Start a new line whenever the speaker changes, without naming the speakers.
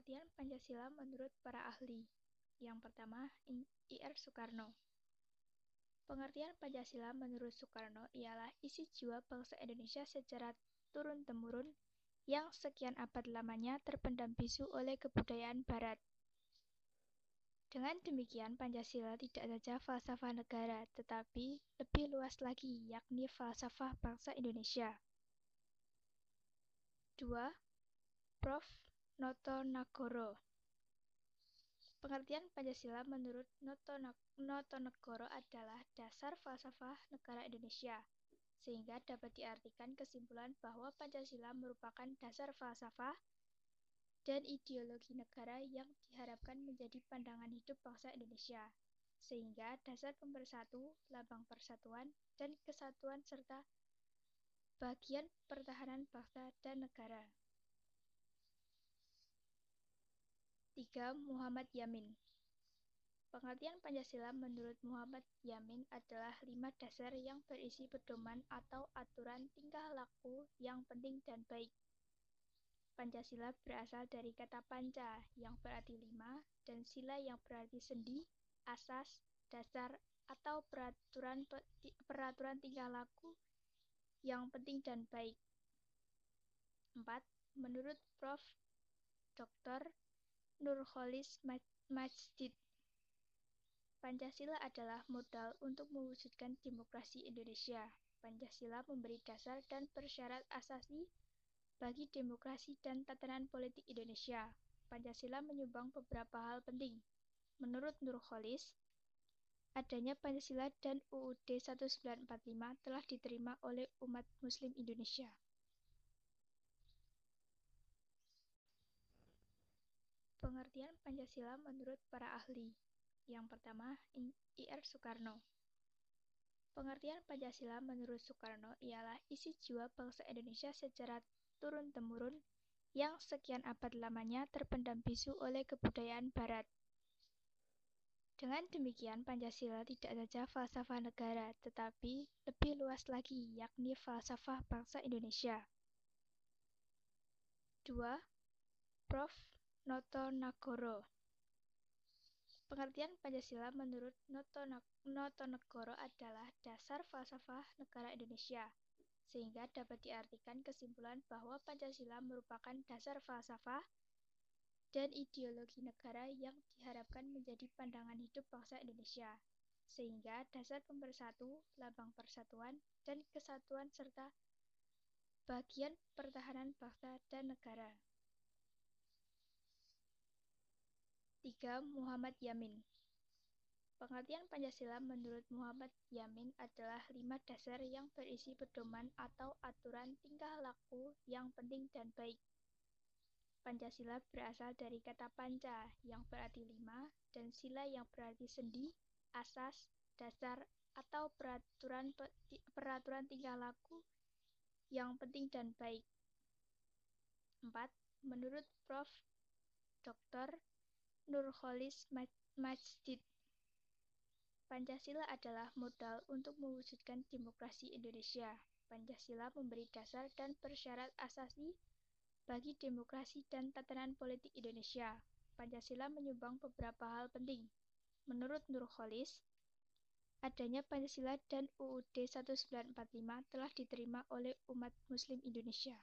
Pengertian Pancasila menurut para ahli. Yang pertama, I.R. Soekarno. Pengertian Pancasila menurut Soekarno ialah isi jiwa bangsa Indonesia secara turun-temurun yang sekian abad lamanya terpendam bisu oleh kebudayaan Barat. Dengan demikian, Pancasila tidak saja falsafah negara, tetapi lebih luas lagi, yakni falsafah bangsa Indonesia. 2. Prof. Noto Nagoro Pengertian Pancasila menurut Noto, Nagoro adalah dasar falsafah negara Indonesia, sehingga dapat diartikan kesimpulan bahwa Pancasila merupakan dasar falsafah dan ideologi negara yang diharapkan menjadi pandangan hidup bangsa Indonesia, sehingga dasar pemersatu, lambang persatuan, dan kesatuan serta bagian pertahanan bangsa dan negara. 3. Muhammad Yamin Pengertian Pancasila menurut Muhammad Yamin adalah lima dasar yang berisi pedoman atau aturan tingkah laku yang penting dan baik. Pancasila berasal dari kata panca yang berarti lima dan sila yang berarti sendi, asas, dasar, atau peraturan peraturan tingkah laku yang penting dan baik. 4. Menurut Prof. Dr. Nurholis Masjid. Pancasila adalah modal untuk mewujudkan demokrasi Indonesia. Pancasila memberi dasar dan persyarat asasi bagi demokrasi dan tatanan politik Indonesia. Pancasila menyumbang beberapa hal penting. Menurut Nurholis, adanya Pancasila dan UUD 1945 telah diterima oleh umat muslim Indonesia. Pengertian Pancasila menurut para ahli. Yang pertama, I.R. Soekarno. Pengertian Pancasila menurut Soekarno ialah isi jiwa bangsa Indonesia secara turun-temurun yang sekian abad lamanya terpendam bisu oleh kebudayaan Barat. Dengan demikian, Pancasila tidak saja falsafah negara, tetapi lebih luas lagi, yakni falsafah bangsa Indonesia. 2. Prof. Noto Nagoro Pengertian Pancasila menurut Noto, Nagoro adalah dasar falsafah negara Indonesia, sehingga dapat diartikan kesimpulan bahwa Pancasila merupakan dasar falsafah dan ideologi negara yang diharapkan menjadi pandangan hidup bangsa Indonesia, sehingga dasar pemersatu, lambang persatuan, dan kesatuan serta bagian pertahanan bangsa dan negara. 3. Muhammad Yamin Pengertian Pancasila menurut Muhammad Yamin adalah lima dasar yang berisi pedoman atau aturan tingkah laku yang penting dan baik. Pancasila berasal dari kata panca yang berarti lima dan sila yang berarti sendi, asas, dasar, atau peraturan peraturan tingkah laku yang penting dan baik. 4. Menurut Prof. Dr. Nurholis Masjid. Pancasila adalah modal untuk mewujudkan demokrasi Indonesia. Pancasila memberi dasar dan persyarat asasi bagi demokrasi dan tatanan politik Indonesia. Pancasila menyumbang beberapa hal penting. Menurut Nurholis, adanya Pancasila dan UUD 1945 telah diterima oleh umat muslim Indonesia.